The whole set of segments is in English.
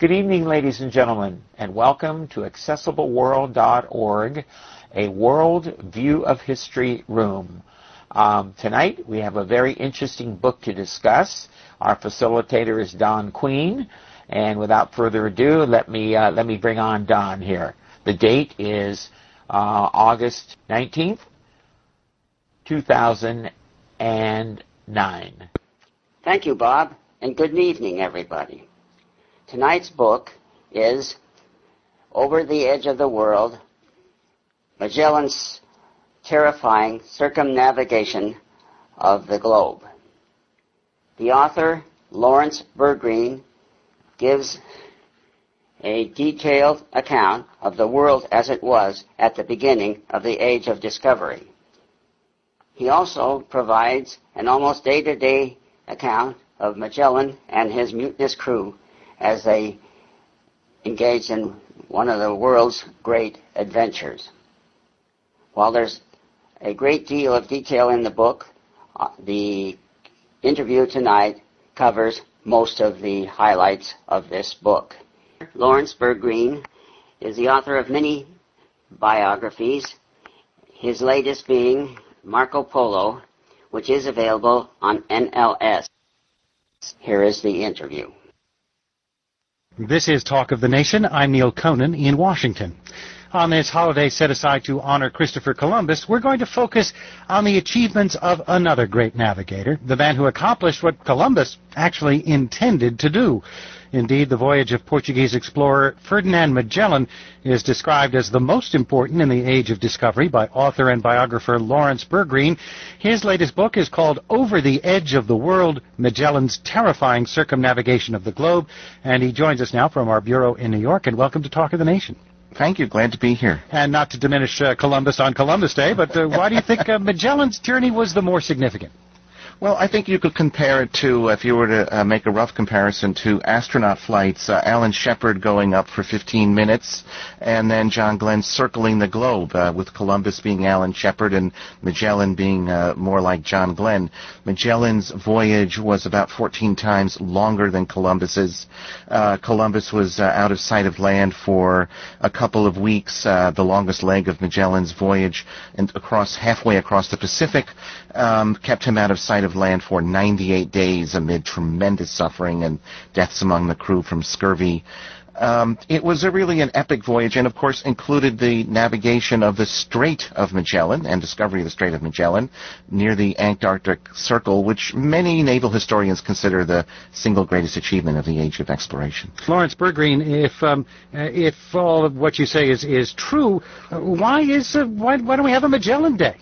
Good evening, ladies and gentlemen, and welcome to accessibleworld.org, a world view of history room. Um, tonight we have a very interesting book to discuss. Our facilitator is Don Queen, and without further ado, let me uh, let me bring on Don here. The date is uh, August 19th, 2009. Thank you, Bob, and good evening, everybody. Tonight's book is Over the Edge of the World, Magellan's Terrifying Circumnavigation of the Globe. The author, Lawrence Bergreen, gives a detailed account of the world as it was at the beginning of the Age of Discovery. He also provides an almost day-to-day account of Magellan and his mutinous crew as they engaged in one of the world's great adventures. While there's a great deal of detail in the book, uh, the interview tonight covers most of the highlights of this book. Lawrence Bergreen is the author of many biographies, his latest being Marco Polo, which is available on NLS. Here is the interview. This is Talk of the Nation. I'm Neil Conan in Washington. On this holiday set aside to honor Christopher Columbus, we're going to focus on the achievements of another great navigator, the man who accomplished what Columbus actually intended to do. Indeed, the voyage of Portuguese explorer Ferdinand Magellan is described as the most important in the age of discovery by author and biographer Lawrence Bergreen. His latest book is called Over the Edge of the World, Magellan's Terrifying Circumnavigation of the Globe, and he joins us now from our bureau in New York, and welcome to Talk of the Nation. Thank you. Glad to be here. And not to diminish uh, Columbus on Columbus Day, but uh, why do you think uh, Magellan's journey was the more significant? Well, I think you could compare it to, if you were to uh, make a rough comparison, to astronaut flights. Uh, Alan Shepard going up for 15 minutes, and then John Glenn circling the globe, uh, with Columbus being Alan Shepard and Magellan being uh, more like John Glenn. Magellan's voyage was about 14 times longer than Columbus's. Uh, Columbus was uh, out of sight of land for a couple of weeks, the longest leg of Magellan's voyage, and across halfway across the Pacific, um, kept him out of sight of land for 98 days amid tremendous suffering and deaths among the crew from scurvy. Um, it was a really an epic voyage, and of course included the navigation of the Strait of Magellan and discovery of the Strait of Magellan near the Antarctic Circle, which many naval historians consider the single greatest achievement of the age of exploration. Lawrence Bergreen, if um, if all of what you say is is true, why is uh, why why don't we have a Magellan Day?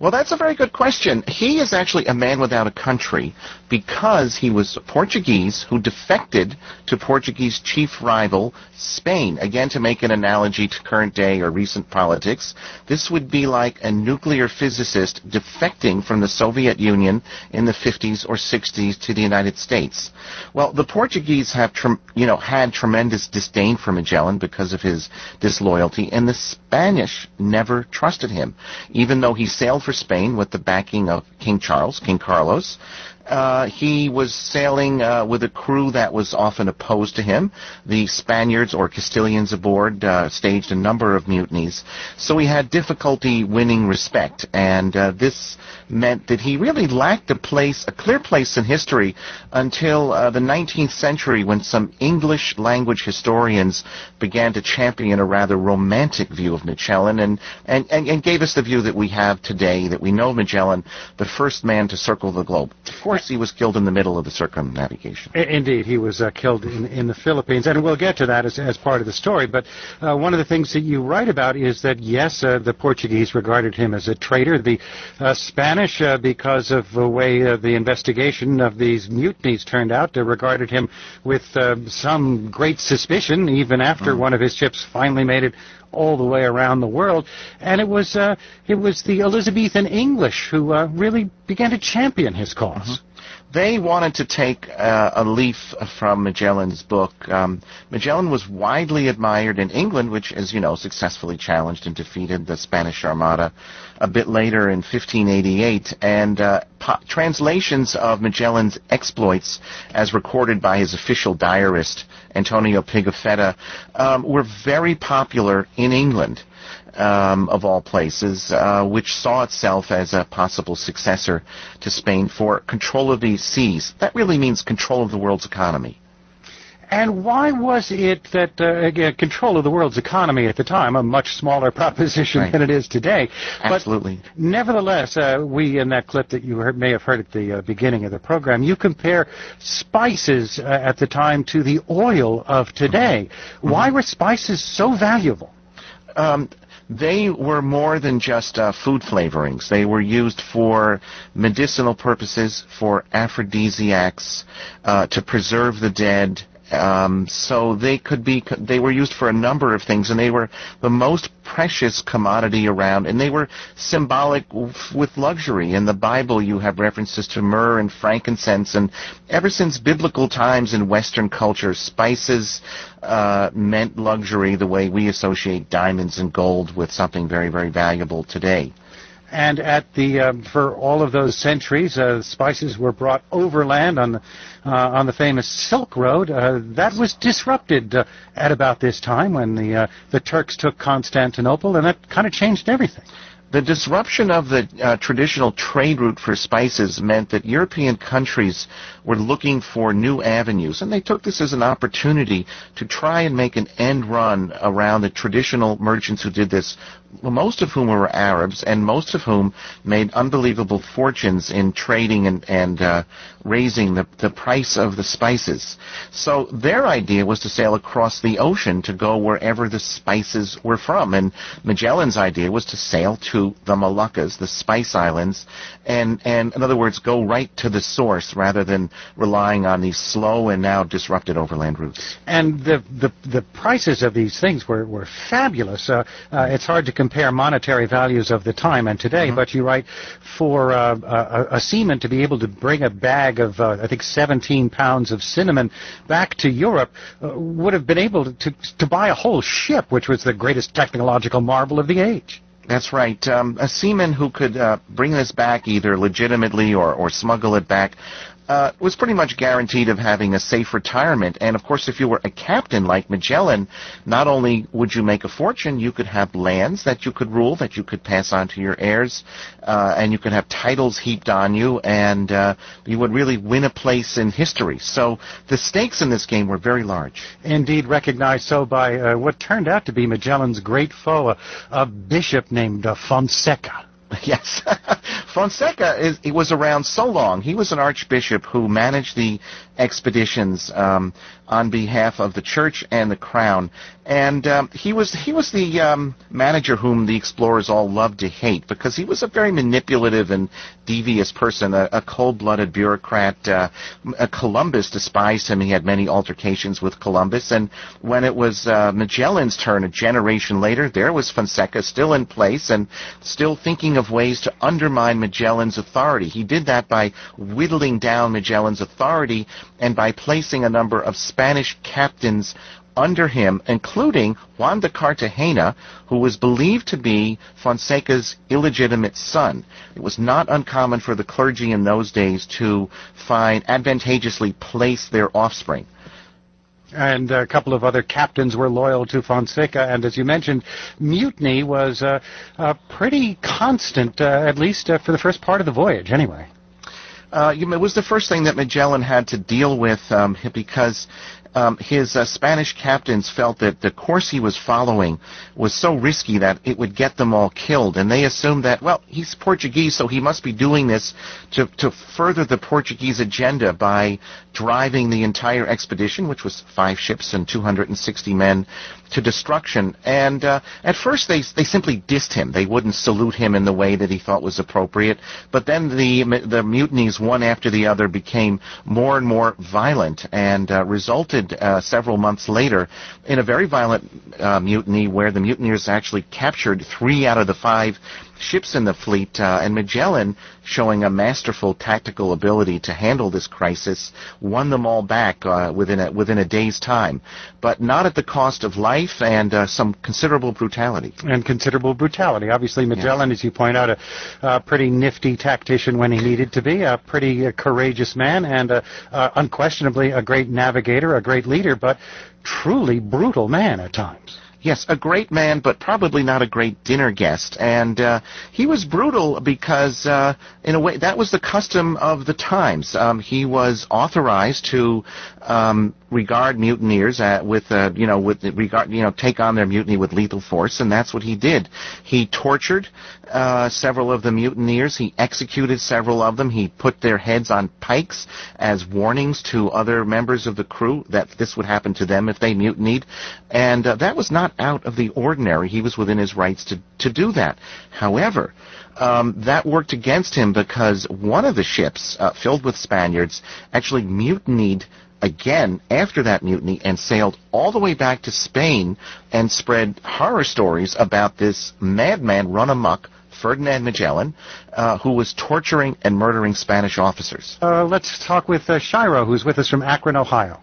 Well, that's a very good question. He is actually a man without a country because he was Portuguese who defected to Portuguese chief rival Spain. Again, to make an analogy to current day or recent politics, this would be like a nuclear physicist defecting from the Soviet Union in the 50s or 60s to the United States. Well, the Portuguese have, you know, had tremendous disdain for Magellan because of his disloyalty, and the Spanish never trusted him, even though he sailed for Spain with the backing of King Charles, King Carlos. Uh, he was sailing uh, with a crew that was often opposed to him. The Spaniards or Castilians aboard uh, staged a number of mutinies, so he had difficulty winning respect, and uh, this meant that he really lacked a place, a clear place in history, until uh, the 19th century, when some English language historians began to champion a rather romantic view of Magellan, and and, and, and gave us the view that we have today, that we know Magellan, the first man to circle the globe. Of course, he was killed in the middle of the circumnavigation. Indeed, he was uh, killed in, in the Philippines, and we'll get to that as, as part of the story. But uh, one of the things that you write about is that yes, uh, the Portuguese regarded him as a traitor. The uh, Spanish, uh, because of the way uh, the investigation of these mutinies turned out, regarded him with some great suspicion, even after mm. one of his ships finally made it all the way around the world. And it was uh, it was the Elizabethan English who uh, really began to champion his because mm-hmm. they wanted to take uh, a leaf from Magellan's book. Um, Magellan was widely admired in England, which, as you know, successfully challenged and defeated the Spanish Armada a bit later in 1588. And uh, po- translations of Magellan's exploits, as recorded by his official diarist, Antonio Pigafetta, um, were very popular in England um, of all places, uh, which saw itself as a possible successor to Spain for control of these seas. That really means control of the world's economy. And why was it that uh, again, control of the world's economy at the time, a much smaller proposition Right. than it is today? Absolutely. But nevertheless, uh, we in that clip that you heard, may have heard at the uh, beginning of the program, you compare spices uh, at the time to the oil of today. Why were spices so valuable? um, they were more than just uh, food flavorings. They were used for medicinal purposes, for aphrodisiacs, uh, to preserve the dead. Um, so they could be, they were used for a number of things, and they were the most precious commodity around, and they were symbolic with luxury. In the Bible, you have references to myrrh and frankincense, and ever since biblical times in Western culture, spices uh, meant luxury the way we associate diamonds and gold with something very, very valuable today. And at the um, for all of those centuries, uh, spices were brought overland on the uh, on the famous Silk Road. Uh, that was disrupted at about this time when the the Turks took Constantinople, and that kind of changed everything. The disruption of the uh, traditional trade route for spices meant that European countries were looking for new avenues, and they took this as an opportunity to try and make an end run around the traditional merchants who did this, most of whom were Arabs, and most of whom made unbelievable fortunes in trading and, and uh, raising the, the price of the spices. So their idea was to sail across the ocean to go wherever the spices were from, and Magellan's idea was to sail to the Moluccas, the Spice Islands, and, and in other words, go right to the source rather than relying on these slow and now disrupted overland routes. And the the, the prices of these things were, were fabulous. Uh, uh, it's hard to compare monetary values of the time and today, but you write for uh, a, a seaman to be able to bring a bag of uh, I think 17 pounds of cinnamon back to Europe uh, would have been able to, to to buy a whole ship, which was the greatest technological marvel of the age. That's right. Um, a seaman who could uh, bring this back either legitimately or, or smuggle it back uh, was pretty much guaranteed of having a safe retirement. And of course, if you were a captain like Magellan, not only would you make a fortune, you could have lands that you could rule, that you could pass on to your heirs, uh, and you could have titles heaped on you, and uh, you would really win a place in history. So the stakes in this game were very large. Indeed, recognized so by uh, what turned out to be Magellan's great foe, a, a bishop named uh, Fonseca. Yes. Fonseca is, he was around so long. He was an archbishop who managed the expeditions um, on behalf of the church and the crown. And um, he was he was the um, manager whom the explorers all loved to hate because he was a very manipulative and devious person, a, a cold-blooded bureaucrat. Uh, uh, Columbus despised him. He had many altercations with Columbus. And when it was uh, Magellan's turn, a generation later, there was Fonseca still in place and still thinking of ways to undermine Magellan's authority. He did that by whittling down Magellan's authority and by placing a number of Spanish captains under him, including Juan de Cartagena, who was believed to be Fonseca's illegitimate son. It was not uncommon for the clergy in those days to find advantageously place their offspring. and a couple of other captains were loyal to Fonseca. And as you mentioned, mutiny was uh, uh, pretty constant, uh, at least uh, for the first part of the voyage, anyway. Uh, it was the first thing that Magellan had to deal with um, because um, his uh, Spanish captains felt that the course he was following was so risky that it would get them all killed, and they assumed that well, he's Portuguese, so he must be doing this to to further the Portuguese agenda by driving the entire expedition, which was five ships and 260 men, to destruction. And uh, at first, they they simply dissed him. They wouldn't salute him in the way that he thought was appropriate. But then the the mutinies, one after the other, became more and more violent, and uh, resulted uh, several months later in a very violent uh, mutiny where the mutineers actually captured three out of the five ships in the fleet, uh, and Magellan, showing a masterful tactical ability to handle this crisis, won them all back uh, within a, within a day's time, but not at the cost of life and uh, some considerable brutality. And considerable brutality. Obviously, Magellan, yes. as you point out, a, a, pretty nifty tactician when he needed to be, a pretty uh, courageous man, and uh, unquestionably a great navigator, a great leader, but truly brutal man at times. Yes, a great man, but probably not a great dinner guest. And uh, he was brutal because, uh, in a way, that was the custom of the times. Um, he was authorized to um, regard mutineers uh, with, uh, you know, with regard, you know, take on their mutiny with lethal force, and that's what he did. He tortured uh, several of the mutineers. He executed several of them. He put their heads on pikes as warnings to other members of the crew that this would happen to them if they mutinied, and uh, that was not out of the ordinary. He was within his rights to to do that. However. Um, that worked against him because one of the ships, uh, filled with Spaniards, actually mutinied again after that mutiny and sailed all the way back to Spain and spread horror stories about this madman run amok Ferdinand Magellan, uh, who was torturing and murdering Spanish officers. Uh, let's talk with uh, Shiro, who's with us from Akron, Ohio.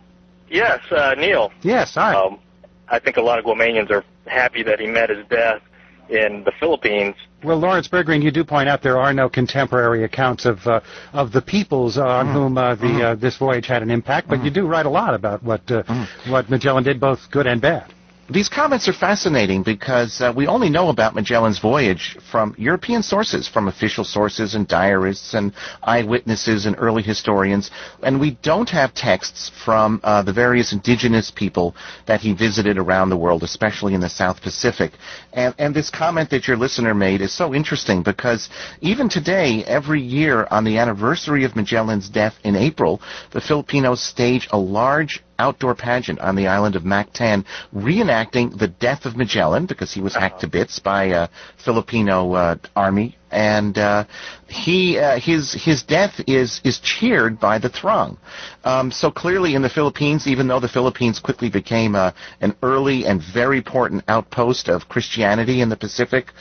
Yes, uh, Neil. Yes, hi. Um, I think a lot of Guamanians are happy that he met his death in the Philippines. Well, Lawrence Bergreen, you do point out there are no contemporary accounts of uh, of the peoples on mm. whom uh, the mm. uh, this voyage had an impact, but mm. you do write a lot about what uh, mm. what Magellan did, both good and bad. These comments are fascinating because uh, we only know about Magellan's voyage from European sources, from official sources and diarists and eyewitnesses and early historians, and we don't have texts from uh, the various indigenous people that he visited around the world, especially in the South Pacific. And, and this comment that your listener made is so interesting because even today, every year on the anniversary of Magellan's death in April, the Filipinos stage a large outdoor pageant on the island of Mactan, reenacting the death of Magellan because he was hacked to bits by a Filipino uh, army and uh, he uh, his his death is is cheered by the throng. Um, so clearly, in the Philippines, even though the Philippines quickly became an early and very important outpost of Christianity in the Pacific,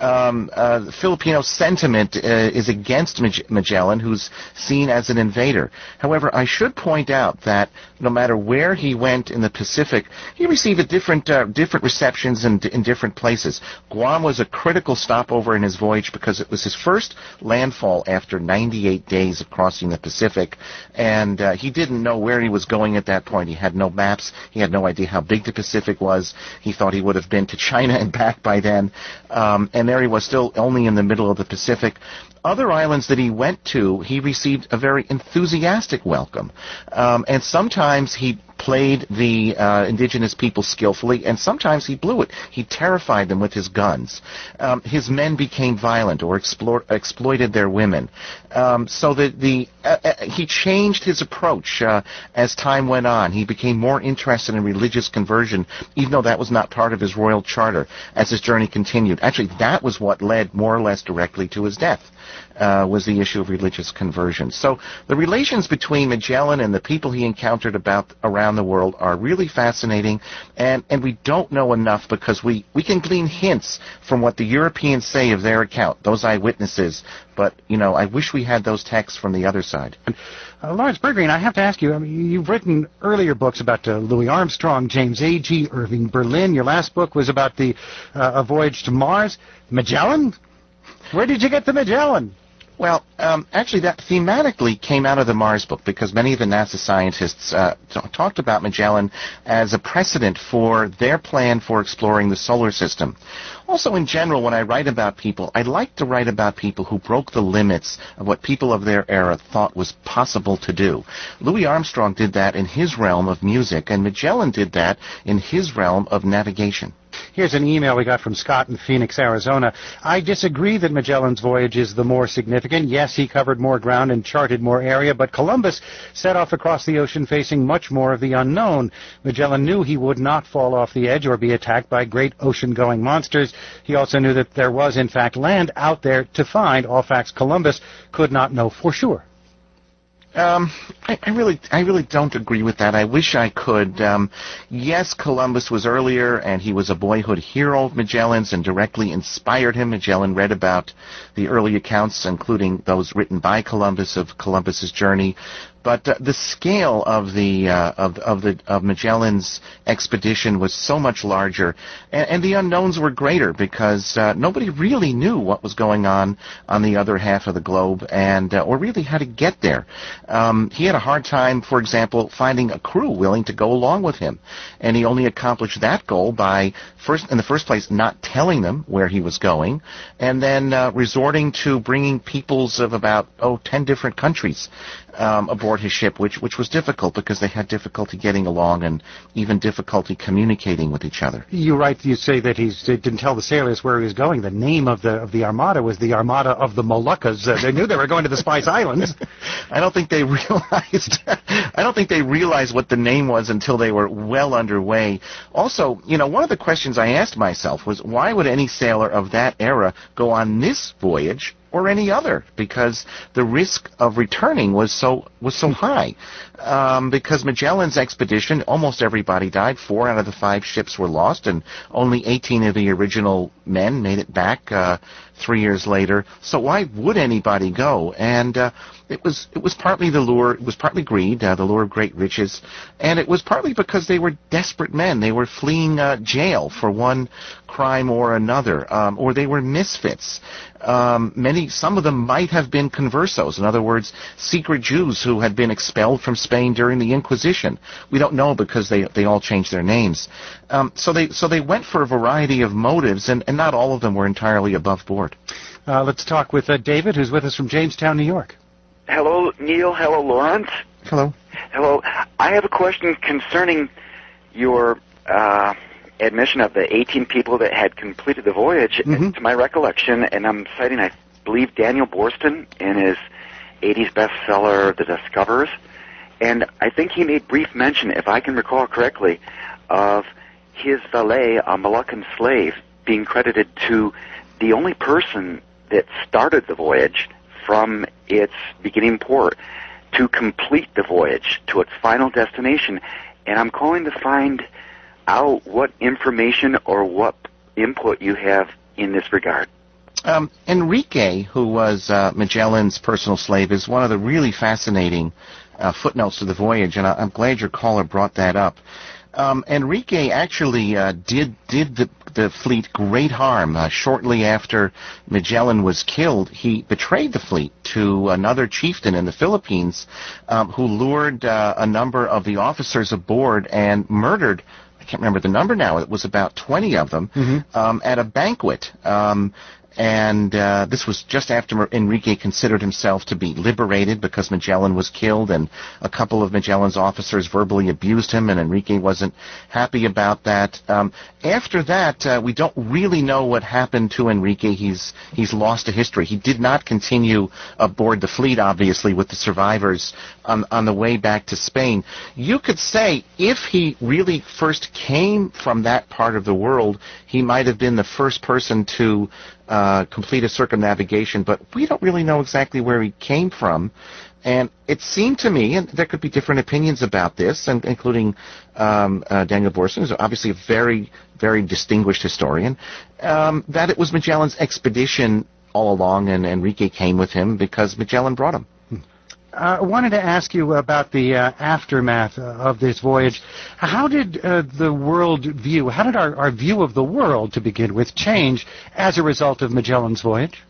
um, uh, Filipino sentiment uh, is against Magellan, who's seen as an invader. However, I should point out that no matter where he went in the Pacific, he received different uh, different receptions in, in different places. Guam was a critical stopover in his voyage because it was his first landfall after 98 days of crossing the Pacific, and uh, he didn't know where he was going at that point. He had no maps. He had no idea how big the Pacific was. He thought he would have been to China and back by then, um, and he was still only in the middle of the Pacific other islands that he went to, he received a very enthusiastic welcome. Um, and sometimes he played the uh, indigenous people skillfully, and sometimes he blew it. He terrified them with his guns. Um, his men became violent or explore, exploited their women. Um, so the, the uh, uh, he changed his approach uh, as time went on. He became more interested in religious conversion, even though that was not part of his royal charter. As his journey continued, actually, that was what led more or less directly to his death uh, was the issue of religious conversion. So the relations between Magellan and the people he encountered about around the world are really fascinating, and, and we don't know enough because we, we can glean hints from what the Europeans say of their account, those eyewitnesses. But you know, I wish we had those texts from the other side. Uh, Lawrence Bergreen, I have to ask you. I mean, you've written earlier books about uh, Louis Armstrong, James Agee Irving Berlin. Your last book was about the uh, a voyage to Mars. Magellan. Where did you get the Magellan? Well, um, actually, that thematically came out of the Mars book because many of the NASA scientists uh, t- talked about Magellan as a precedent for their plan for exploring the solar system. Also, in general, when I write about people, I like to write about people who broke the limits of what people of their era thought was possible to do. Louis Armstrong did that in his realm of music, and Magellan did that in his realm of navigation. Here's an email we got from Scott in Phoenix, Arizona. I disagree that Magellan's voyage is the more significant. Yes, he covered more ground and charted more area, but Columbus set off across the ocean facing much more of the unknown. Magellan knew he would not fall off the edge or be attacked by great ocean-going monsters. He also knew that there was, in fact, land out there to find, all facts Columbus could not know for sure. Um, I, I really, I really don't agree with that. I wish I could. Um, yes, Columbus was earlier, and he was a boyhood hero of Magellan's, and directly inspired him. Magellan read about the early accounts, including those written by Columbus of Columbus's journey but uh, the scale of the uh, of of the of Magellan's expedition was so much larger, and, and the unknowns were greater because uh, nobody really knew what was going on on the other half of the globe, and uh, or really how to get there. Um, he had a hard time, for example, finding a crew willing to go along with him, and he only accomplished that goal by first, in the first place, not telling them where he was going, and then uh, resorting to bringing peoples of about oh ten different countries um, aboard his ship, which which was difficult because they had difficulty getting along and even difficulty communicating with each other. You write, you say that he didn't tell the sailors where he was going. The name of the of the armada was the Armada of the Moluccas. Uh, they knew they were going to the Spice Islands. I don't think they realized. I don't think they realized what the name was until they were well underway. Also, you know, one of the questions I asked myself was why would any sailor of that era go on this voyage or any other because the risk of returning was so was so high. Um, because Magellan's expedition, almost everybody died. Four out of the five ships were lost, and only 18 of the original men made it back uh, three years later. So why would anybody go? And uh, it was it was partly the lure, it was partly greed, uh, the lure of great riches, and it was partly because they were desperate men. They were fleeing uh, jail for one crime or another, um, or they were misfits. Um, many, some of them might have been conversos. In other words, secret Jews who had been expelled from Spain during the Inquisition. We don't know because they they all changed their names. Um, so they so they went for a variety of motives, and, and not all of them were entirely above board. Uh, let's talk with uh, David, who's with us from Jamestown, New York. Hello, Neil. Hello, Lawrence. Hello. Hello. I have a question concerning your uh, admission of the 18 people that had completed the voyage. Mhm. To my recollection, and I'm citing, I believe, Daniel Boorstin in his 80s bestseller, The Discoverers. And I think he made brief mention, if I can recall correctly, of his valet, a Moluccan slave, being credited to the only person that started the voyage from its beginning port to complete the voyage to its final destination. And I'm calling to find out what information or what input you have in this regard. Um, Enrique, who was uh, Magellan's personal slave, is one of the really fascinating uh, footnotes to the voyage, and I, I'm glad your caller brought that up. Um, Enrique actually uh, did did the, the fleet great harm. Uh, shortly after Magellan was killed, he betrayed the fleet to another chieftain in the Philippines, um, who lured uh, a number of the officers aboard and murdered. I can't remember the number now. It was about 20 of them um, at a banquet. Um, and uh, this was just after Enrique considered himself to be liberated because Magellan was killed, and a couple of Magellan's officers verbally abused him, and Enrique wasn't happy about that. Um, after that, uh, we don't really know what happened to Enrique. He's he's lost to history. He did not continue aboard the fleet, obviously, with the survivors on on the way back to Spain. You could say if he really first came from that part of the world, he might have been the first person to uh, complete a circumnavigation, but we don't really know exactly where he came from. And it seemed to me, and there could be different opinions about this, and including um, uh, Daniel Boorstin, who's obviously a very, very distinguished historian, um, that it was Magellan's expedition all along, and Enrique came with him because Magellan brought him. Uh, I wanted to ask you about the uh, aftermath of this voyage. How did uh, the world view, how did our, our view of the world, to begin with, change as a result of Magellan's voyage?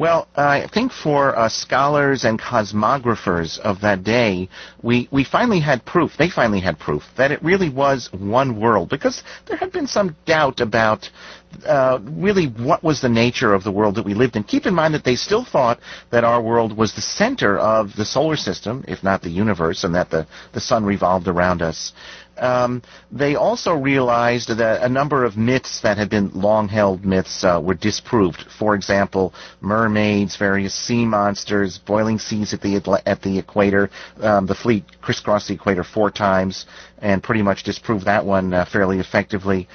Well, I think for uh, scholars and cosmographers of that day, we, we finally had proof, they finally had proof, that it really was one world, because there had been some doubt about uh, really what was the nature of the world that we lived in. Keep in mind that they still thought that our world was the center of the solar system, if not the universe, and that the, the sun revolved around us. Um, they also realized that a number of myths that had been long-held myths uh, were disproved. For example, mermaids, various sea monsters, boiling seas at the at the equator. Um, the fleet crisscrossed the equator four times and pretty much disproved that one uh, fairly effectively.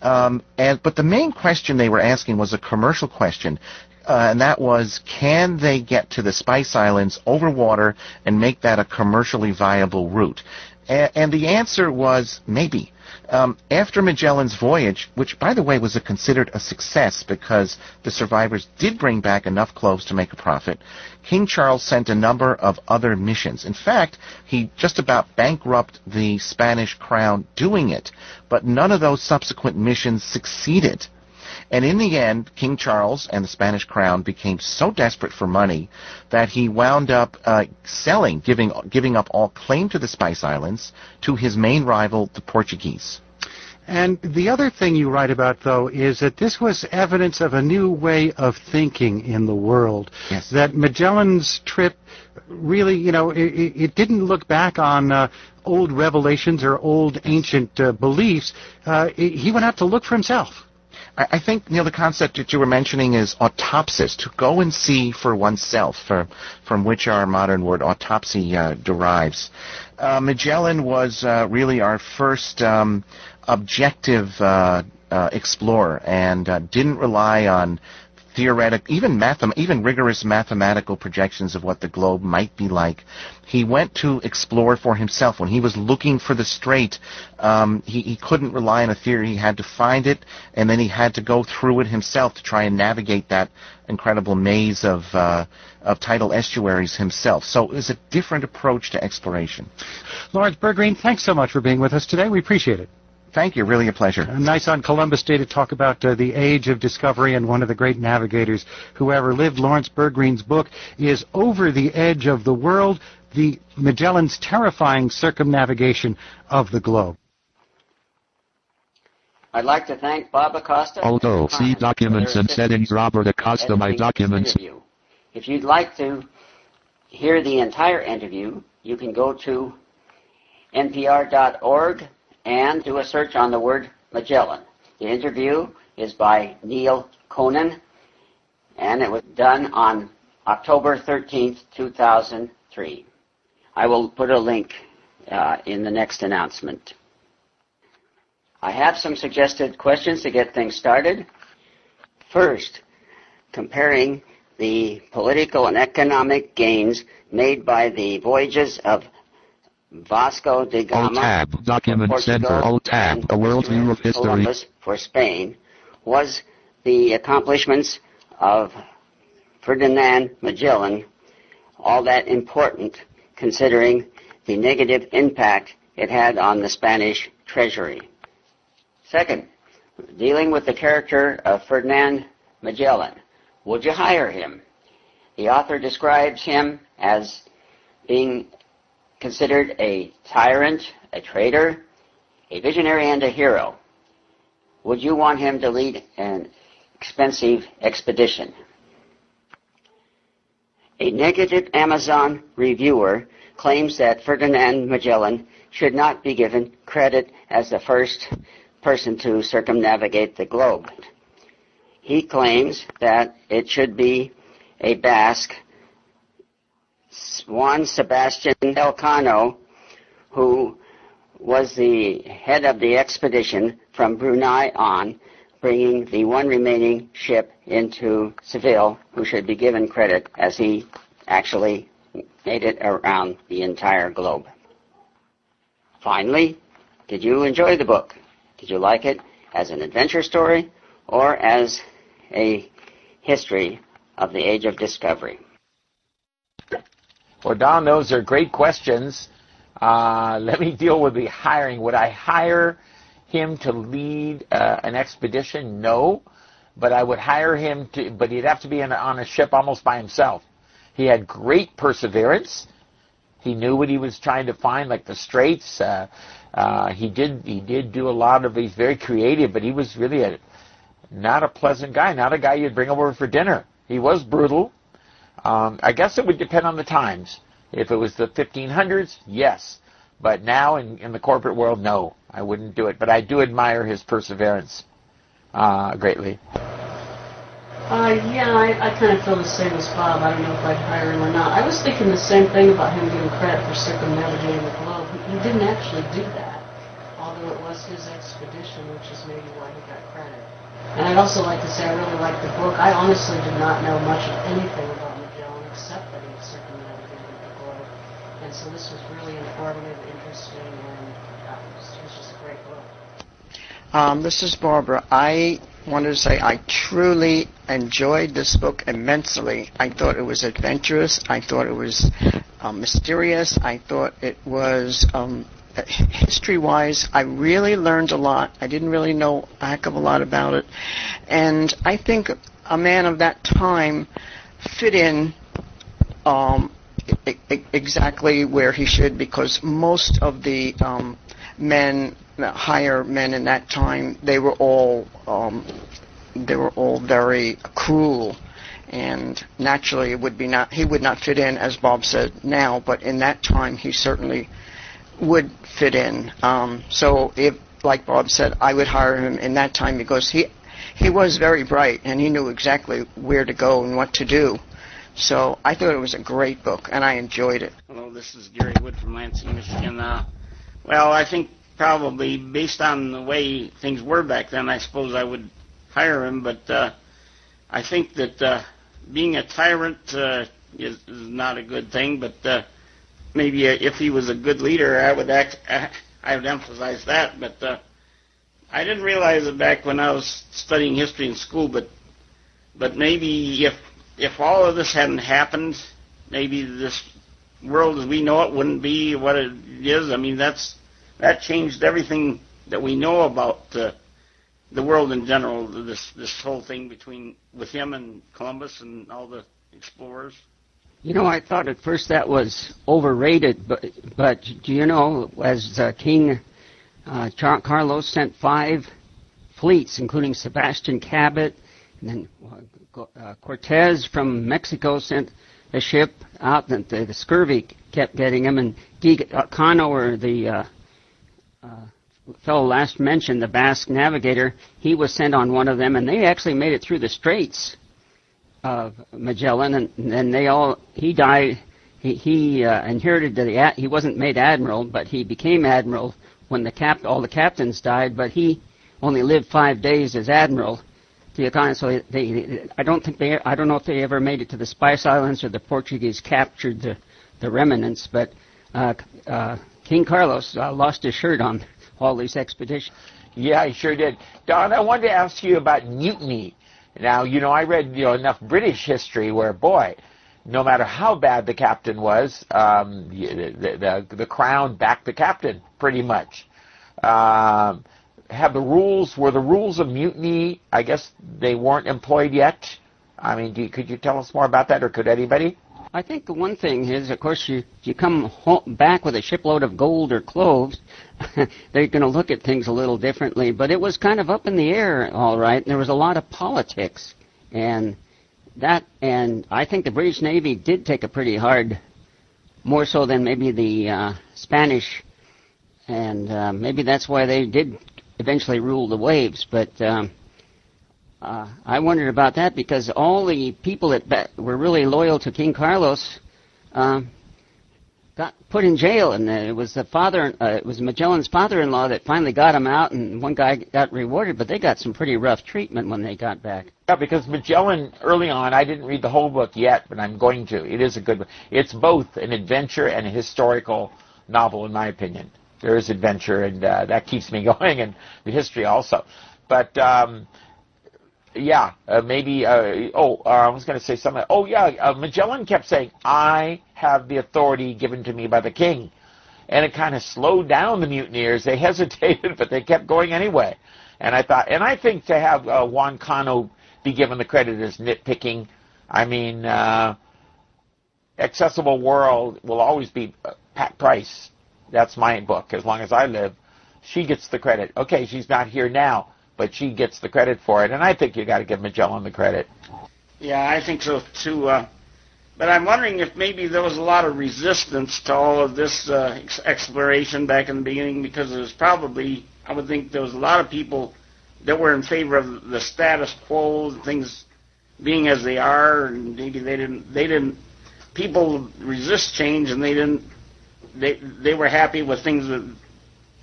Um, and but the main question they were asking was a commercial question. uh, and that was can they get to the Spice Islands over water and make that a commercially viable route? And the answer was maybe. Um, after Magellan's voyage, which by the way was a considered a success because the survivors did bring back enough cloves to make a profit, King Charles sent a number of other missions. In fact, he just about bankrupted the Spanish crown doing it, but none of those subsequent missions succeeded. And in the end, King Charles and the Spanish crown became so desperate for money that he wound up uh, selling, giving, giving up all claim to the Spice Islands to his main rival, the Portuguese. And the other thing you write about, though, is that this was evidence of a new way of thinking in the world. Yes. That Magellan's trip really, you know, it, it didn't look back on uh, old revelations or old ancient uh, beliefs. Uh, he went out to look for himself. I, think, Neil, the concept that you were mentioning is autopsis, to go and see for oneself, for, from which our modern word autopsy uh, derives. Uh, Magellan was uh, really our first um, objective uh, uh, explorer and uh, didn't rely on theoretic, even mathem- even rigorous mathematical projections of what the globe might be like. He went to explore for himself. When he was looking for the strait, um, he, he couldn't rely on a theory. He had to find it, and then he had to go through it himself to try and navigate that incredible maze of uh, of tidal estuaries himself. So it was a different approach to exploration. Lawrence Bergreen, thanks so much for being with us today. We appreciate it. Thank you. Really a pleasure. Nice on Columbus Day to talk about uh, the age of discovery and one of the great navigators who ever lived. Lawrence Bergreen's book is Over the Edge of the World, the Magellan's terrifying circumnavigation of the globe. I'd like to thank Bob Acosta. Although, see documents and settings assistance Robert Acosta my documents. interview. If you'd like to hear the entire interview, you can go to npr.org and do a search on the word Magellan. The interview is by Neil Conan, and it was done on October 13th, 2003. I will put a link uh, in the next announcement. I have some suggested questions to get things started. First, comparing the political and economic gains made by the voyages of Vasco da Gama tab, document Portugal center, alt tab, a world view of history. Columbus for Spain was the accomplishments of Ferdinand Magellan all that important considering the negative impact it had on the Spanish treasury. Second, dealing with the character of Ferdinand Magellan. Would you hire him? The author describes him as being considered a tyrant, a traitor, a visionary, and a hero. Would you want him to lead an expensive expedition? A negative Amazon reviewer claims that Ferdinand Magellan should not be given credit as the first person to circumnavigate the globe. He claims that it should be a Basque, Juan Sebastian Elcano, who was the head of the expedition from Brunei on, bringing the one remaining ship into Seville, who should be given credit as he actually made it around the entire globe. Finally, did you enjoy the book? Did you like it as an adventure story or as a history of the age of discovery? Well, Don, those are great questions. Uh, let me deal with the hiring. Would I hire him to lead uh, an expedition? No, but I would hire him to. But he'd have to be in, on a ship almost by himself. He had great perseverance. He knew what he was trying to find, like the straits. Uh, uh, he did. He did do a lot of. He's very creative, but he was really a not a pleasant guy. Not a guy you'd bring over for dinner. He was brutal. Um, I guess it would depend on the times. If it was the 1500s, yes. But now in, in the corporate world, no, I wouldn't do it. But I do admire his perseverance uh, greatly. Uh, yeah, I, I kind of feel the same as Bob. I don't know if I'd hire him or not. I was thinking the same thing about him getting credit for circumnavigating the globe. He, didn't actually do that, although it was his expedition, which is maybe why he got credit. And I'd also like to say I really like the book. I honestly did not know much of anything about Magellan except that he circumnavigated the globe. And so this was really informative, interesting, and uh, it, was, just a great book. Um, this is Barbara. I wanted to say I truly enjoyed this book immensely. I thought it was adventurous. I thought it was um, mysterious. I thought it was um, history-wise. I really learned a lot. I didn't really know a heck of a lot about it, and I think a man of that time fit in um, exactly where he should because most of the um, men, higher men in that time, they were all um, they were all very cruel, and naturally it would be not he would not fit in as Bob said now, but in that time he certainly would fit in. Um, so if like Bob said, I would hire him in that time because he he was very bright and he knew exactly where to go and what to do. So I thought it was a great book and I enjoyed it. Hello, this is Gary Wood from Lansing, Michigan. Uh, well, I think probably based on the way things were back then, I suppose I would hire him. But uh, I think that uh, being a tyrant uh, is, is not a good thing. But uh, maybe if he was a good leader, I would act, I would emphasize that. But uh, I didn't realize it back when I was studying history in school. But but maybe if if all of this hadn't happened, maybe this world as we know it wouldn't be what it is. I mean, that's that changed everything that we know about uh, the world in general. This this whole thing between with him and Columbus and all the explorers. You know, I thought at first that was overrated, but but do you know, as uh, King uh, Carlos sent five fleets, including Sebastian Cabot, and then uh, Cortez from Mexico sent a ship out, and the, the scurvy kept getting him, and Cano, or the uh, uh, fellow last mentioned, the Basque navigator, he was sent on one of them, and they actually made it through the straits of Magellan, and then they all he died. He, he uh, inherited the he wasn't made admiral, but he became admiral when the cap all the captains died. But he only lived five days as admiral. The economy, so they, they, I don't think they, I don't know if they ever made it to the Spice Islands or the Portuguese captured the, the remnants. But uh, uh, King Carlos uh, lost his shirt on all these expeditions. Yeah, he sure did. Don, I wanted to ask you about mutiny. Now, you know, I read you know enough British history where, boy, no matter how bad the captain was, um, the, the the crown backed the captain pretty much. Um, have the rules were the rules of mutiny? I guess they weren't employed yet. I mean, you, could you tell us more about that, or could anybody? I think the one thing is, of course, you you come back with a shipload of gold or cloves, they're going to look at things a little differently. But it was kind of up in the air, all right. And there was a lot of politics, and that, and I think the British Navy did take a pretty hard, more so than maybe the uh, Spanish, and uh, maybe that's why they did eventually rule the waves. But um, uh, I wondered about that because all the people that were really loyal to King Carlos um, got put in jail, and it was the father, uh, it was Magellan's father-in-law that finally got him out, and one guy got rewarded, but they got some pretty rough treatment when they got back. Yeah, because Magellan early on, I didn't read the whole book yet, but I'm going to. It is a good. It's both an adventure and a historical novel, in my opinion. There is adventure, and uh, that keeps me going, and the history also. But um, yeah, uh, maybe. Uh, oh, uh, I was going to say something. Oh, yeah. Uh, Magellan kept saying, "I have the authority given to me by the king," and it kind of slowed down the mutineers. They hesitated, but they kept going anyway. And I thought, and I think to have uh, Juan Cano be given the credit is nitpicking. I mean, uh, accessible world will always be Pat Price. That's my book. As long as I live, she gets the credit. Okay, she's not here now but she gets the credit for it. And I think you got to give Magellan the credit. Yeah, I think so too. Uh, but I'm wondering if maybe there was a lot of resistance to all of this uh, ex- exploration back in the beginning because there was probably, I would think, there was a lot of people that were in favor of the status quo, things being as they are, and maybe they didn't, they didn't, people resist change, and they didn't, they they were happy with things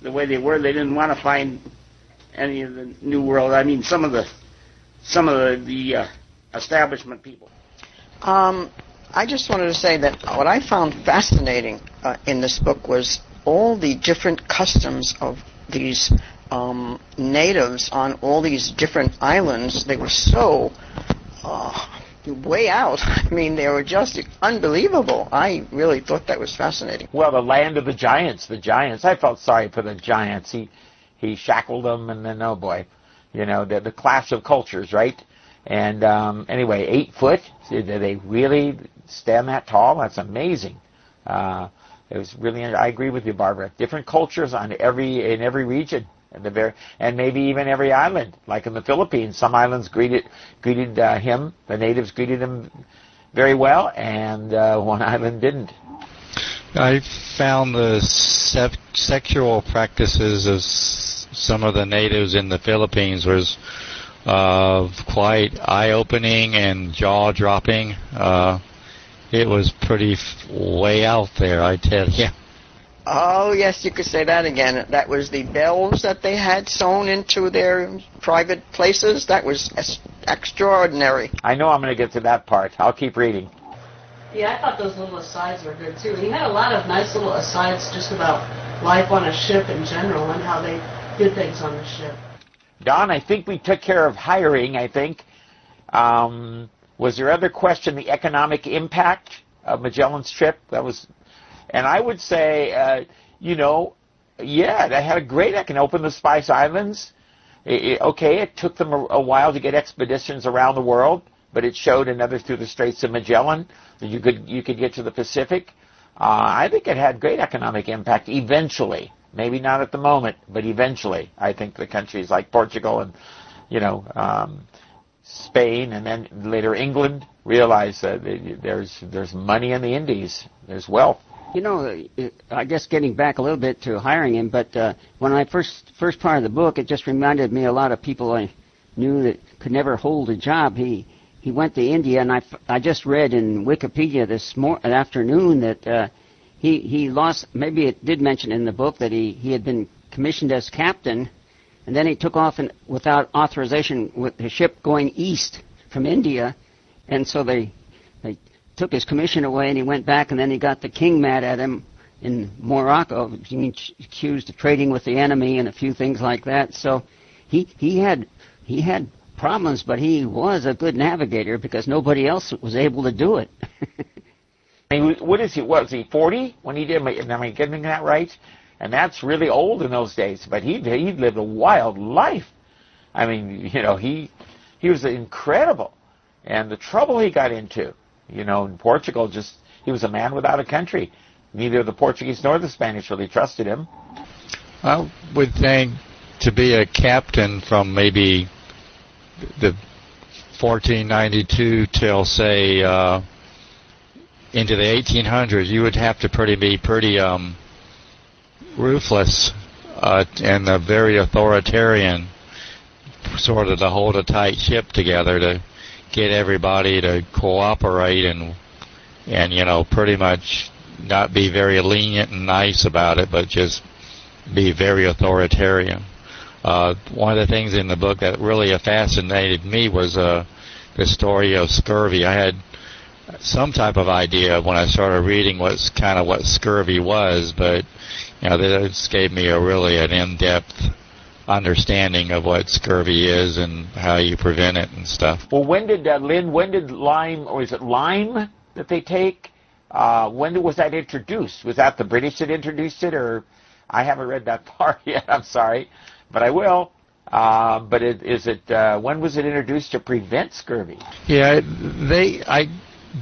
the way they were. They didn't want to find any of the New World. I mean, some of the some of the, the uh, establishment people. Um, I just wanted to say that what I found fascinating uh, in this book was all the different customs of these um, natives on all these different islands. They were so uh, way out. I mean, they were just unbelievable. I really thought that was fascinating. Well, the land of the giants, the giants. I felt sorry for the giants. He he shackled them, and then oh boy, you know the the clash of cultures, right? And um, anyway, eight foot. Did they really stand that tall? That's amazing. Uh, it was really. I agree with you, Barbara. Different cultures on every in every region. And, the very, and maybe even every island, like in the Philippines, some islands greeted greeted uh, him. The natives greeted him very well, and uh, one island didn't. I found the se- sexual practices of s- some of the natives in the Philippines was uh, quite eye-opening and jaw-dropping. Uh, it was pretty f- way out there, I tell you. Oh, yes, you could say that again. That was the bells that they had sewn into their private places. That was es- extraordinary. I know I'm going to get to that part. I'll keep reading. Yeah, I thought those little asides were good too. He had a lot of nice little asides just about life on a ship in general and how they did things on the ship. Don, I think we took care of hiring. I think. Um, was there other question? The economic impact of Magellan's trip. That was, and I would say, uh, you know, yeah, they had a great. I can open the Spice Islands. It, it, okay, it took them a, a while to get expeditions around the world, but it showed another through the Straits of Magellan that you could you could get to the Pacific. Uh, I think it had great economic impact eventually. Maybe not at the moment, but eventually. I think the countries like Portugal and, you know, um, Spain and then later England realized that there's there's money in the Indies. There's wealth. You know, I guess getting back a little bit to hiring him, but uh, when I first first part of the book, it just reminded me a lot of people I knew that could never hold a job. He he went to India, and I, I just read in Wikipedia this mor- afternoon that uh, he he lost. Maybe it did mention in the book that he he had been commissioned as captain, and then he took off in, without authorization with the ship going east from India, and so they they took his commission away, and he went back, and then he got the king mad at him in Morocco, being accused of trading with the enemy and a few things like that. So he he had he had problems, but he was a good navigator because nobody else was able to do it. I mean, what is he? What was he? Forty when he did? Am I getting that right? And that's really old in those days. But he he lived a wild life. I mean, you know, he he was incredible, and the trouble he got into, you know, in Portugal, just he was a man without a country. Neither the Portuguese nor the Spanish really trusted him. I would think to be a captain from maybe the 1492 till say uh, into the 1800s, you would have to pretty be pretty um, ruthless uh, and a very authoritarian, sort of to hold a tight ship together to get everybody to cooperate and and you know pretty much not be very lenient and nice about it, but just be very authoritarian. Uh, one of the things in the book that really fascinated me was uh, the story of scurvy. I had some type of idea when I started reading what's kind of what scurvy was, but you know, this gave me a really an in-depth understanding of what scurvy is and how you prevent it and stuff. Well, when did uh, Lynn? When did lime, or is it lime that they take? Uh, when was that introduced? Was that the British that introduced it, or I haven't read that part yet. I'm sorry but I will. Uh, but it, is it uh, when was it introduced to prevent scurvy? Yeah, they I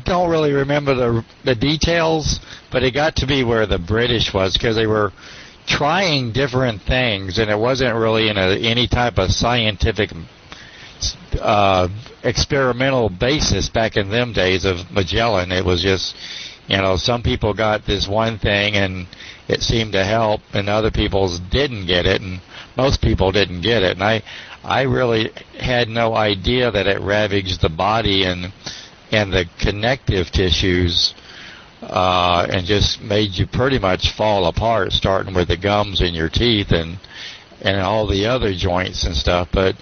don't really remember the the details, but it got to be where the British was because they were trying different things, and it wasn't really in a, any type of scientific uh, experimental basis back in them days of Magellan. It was just, you know, some people got this one thing and it seemed to help, and other people's didn't get it, and most people didn't get it. And I, I really had no idea that it ravaged the body and and the connective tissues, uh, and just made you pretty much fall apart, starting with the gums in your teeth. And and all the other joints and stuff. But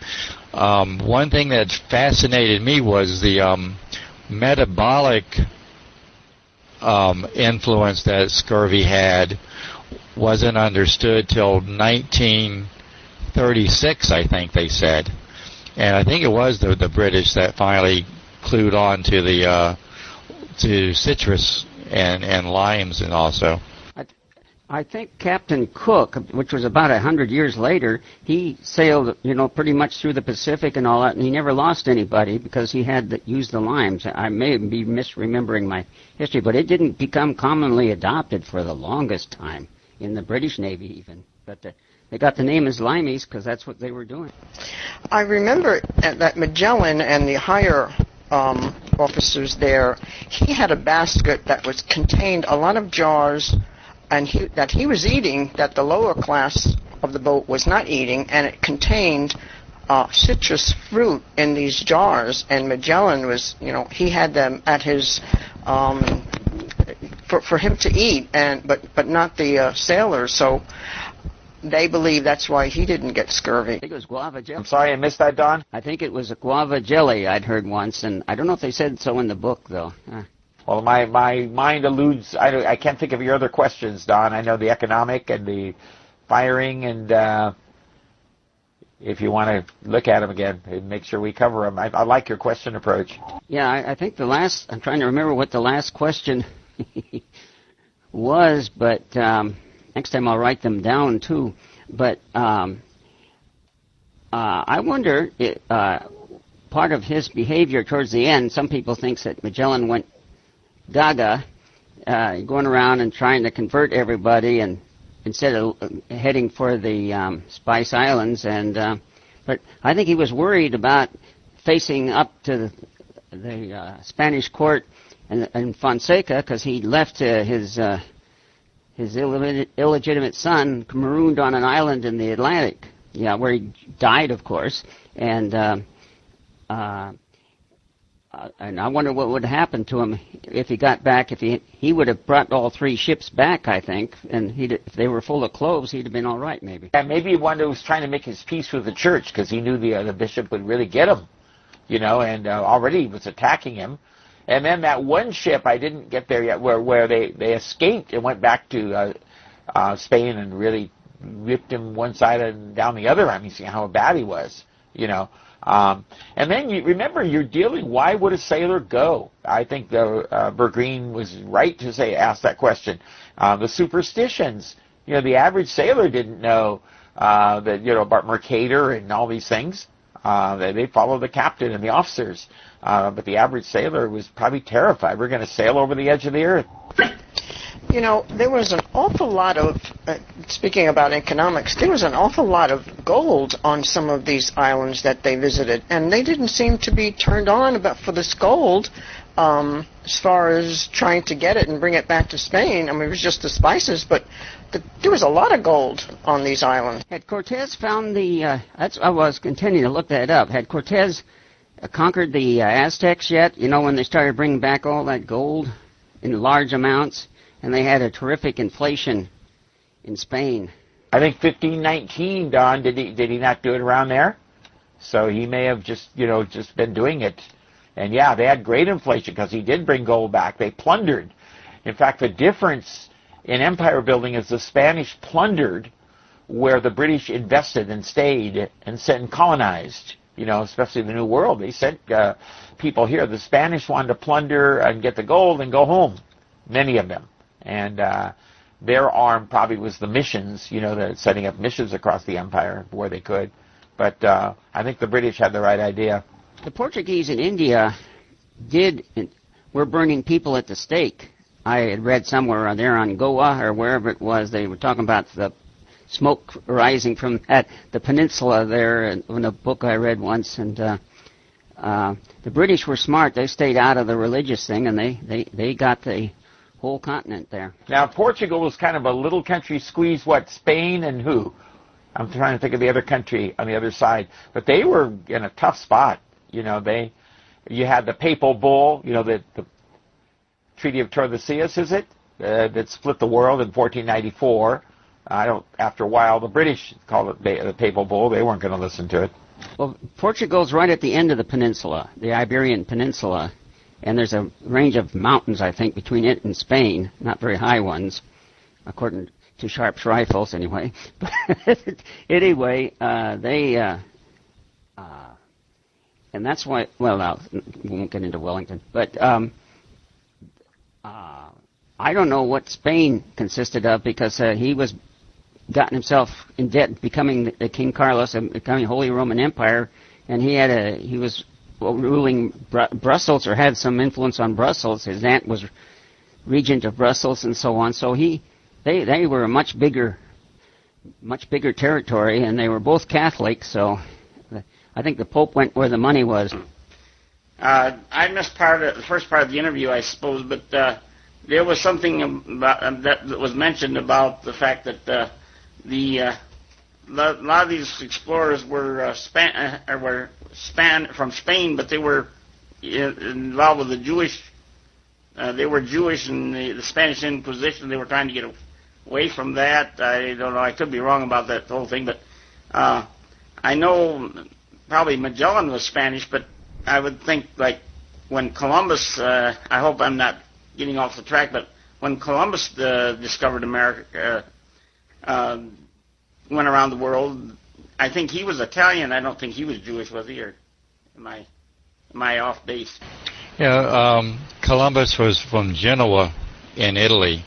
um, one thing that fascinated me was the um, metabolic um, influence that scurvy had wasn't understood till 1936, I think they said, and I think it was the the British that finally clued on to the uh, to citrus and and limes and also. I think Captain Cook, which was about a hundred years later, he sailed, you know, pretty much through the Pacific and all that, and he never lost anybody because he had the, used the limes. I may be misremembering my history, but it didn't become commonly adopted for the longest time in the British Navy, even. But the, they got the name as limeys because that's what they were doing. I remember that Magellan and the higher um, officers there, he had a basket that was contained a lot of jars and he, that he was eating that the lower class of the boat was not eating, and it contained uh, citrus fruit in these jars. And Magellan was, you know, he had them at his um, for for him to eat, and but but not the uh, sailors. So they believe that's why he didn't get scurvy. I think it was guava jelly. I'm sorry, I missed that, Don. I think it was a guava jelly I'd heard once, and I don't know if they said so in the book though. Uh. Well, my, my mind eludes. I, don't, I can't think of your other questions, Don. I know the economic and the firing, and uh, if you want to look at them again, and make sure we cover them. I, I like your question approach. Yeah, I, I think the last. I'm trying to remember what the last question was, but um, next time I'll write them down too. But um, uh, I wonder. It, uh, part of his behavior towards the end, some people think that Magellan went gaga, uh, going around and trying to convert everybody, and instead of heading for the um, Spice Islands. And uh, but I think he was worried about facing up to the, the uh, Spanish court and, and Fonseca because he left uh, his uh, his illegitimate son marooned on an island in the Atlantic. Yeah, where he died, of course, and. Uh, uh, uh, and I wonder what would happen to him if he got back. If he he would have brought all three ships back, I think, and he if they were full of cloves, he'd have been all right, maybe. Yeah, maybe one who was trying to make his peace with the church because he knew the uh, the bishop would really get him, you know, and uh, already was attacking him. And then that one ship, I didn't get there yet, where where they they escaped and went back to uh, uh, Spain and really ripped him one side and down the other. I mean, see how bad he was, you know. Um, and then you remember you're dealing. Why would a sailor go? I think the uh, Bergreen was right to say ask that question. Uh, the superstitions. You know, the average sailor didn't know uh, that you know about Mercator and all these things. Uh, they, they follow the captain and the officers. Uh, but the average sailor was probably terrified. We're going to sail over the edge of the earth. You know, there was an awful lot of, uh, speaking about economics, there was an awful lot of gold on some of these islands that they visited, and they didn't seem to be turned on about for this gold. Um, as far as trying to get it and bring it back to Spain, I mean, it was just the spices, but the, there was a lot of gold on these islands. Had Cortez found the? Uh, that's I was continuing to look that up. Had Cortez conquered the uh, Aztecs yet? You know, when they started bringing back all that gold in large amounts and they had a terrific inflation in Spain. I think 1519, Don, did he did he not do it around there? So he may have just you know just been doing it. And yeah, they had great inflation because he did bring gold back. They plundered. In fact, the difference in empire building is the Spanish plundered where the British invested and stayed and sent and colonized. You know, especially the New World. They sent uh, people here. The Spanish wanted to plunder and get the gold and go home. Many of them and uh, their arm probably was the missions, you know, the setting up missions across the empire where they could. But uh, I think the British had the right idea. The Portuguese in India did were burning people at the stake. I had read somewhere there on Goa or wherever it was, they were talking about the smoke rising from at the peninsula there in a book I read once, and uh, uh, the British were smart. They stayed out of the religious thing, and they they they got the whole continent there. Now, Portugal was kind of a little country squeezed, what, Spain and who? I'm trying to think of the other country on the other side. But they were in a tough spot. You know, they, you had the papal bull, you know, the, the Treaty of Tordesillas, is it? Uh, that split the world in 1494. I don't. After a while, the British called it the Papal Bull. They weren't going to listen to it. Well, Portugal's right at the end of the peninsula, the Iberian Peninsula, and there's a range of mountains, I think, between it and Spain. Not very high ones, according to Sharpe's rifles, anyway. But anyway, uh, they. Uh, uh, and that's why. Well, now we won't get into Wellington, but um, uh, I don't know what Spain consisted of because uh, he was gotten himself in debt, becoming the, King Carlos and becoming Holy Roman Empire, and he had a he was ruling Br- Brussels or had some influence on Brussels. His aunt was regent of Brussels and so on. So he they they were a much bigger much bigger territory, and they were both Catholic. So I think the Pope went where the money was. Uh, I missed part of the first part of the interview, I suppose, but uh, there was something about, that, that was mentioned about the fact that uh, the uh, a lot of these explorers were uh, span uh, were span from Spain, but they were involved with the Jewish. Uh, they were Jewish in the, the Spanish Inquisition. They were trying to get away from that. I don't know. I could be wrong about that whole thing, but uh, I know probably Magellan was Spanish, but I would think like when Columbus. Uh, I hope I'm not getting off the track, but when Columbus uh, discovered America, uh, went around the world. I think he was Italian. I don't think he was Jewish, was he? Or am I am I off base? Yeah, um, Columbus was from Genoa in Italy,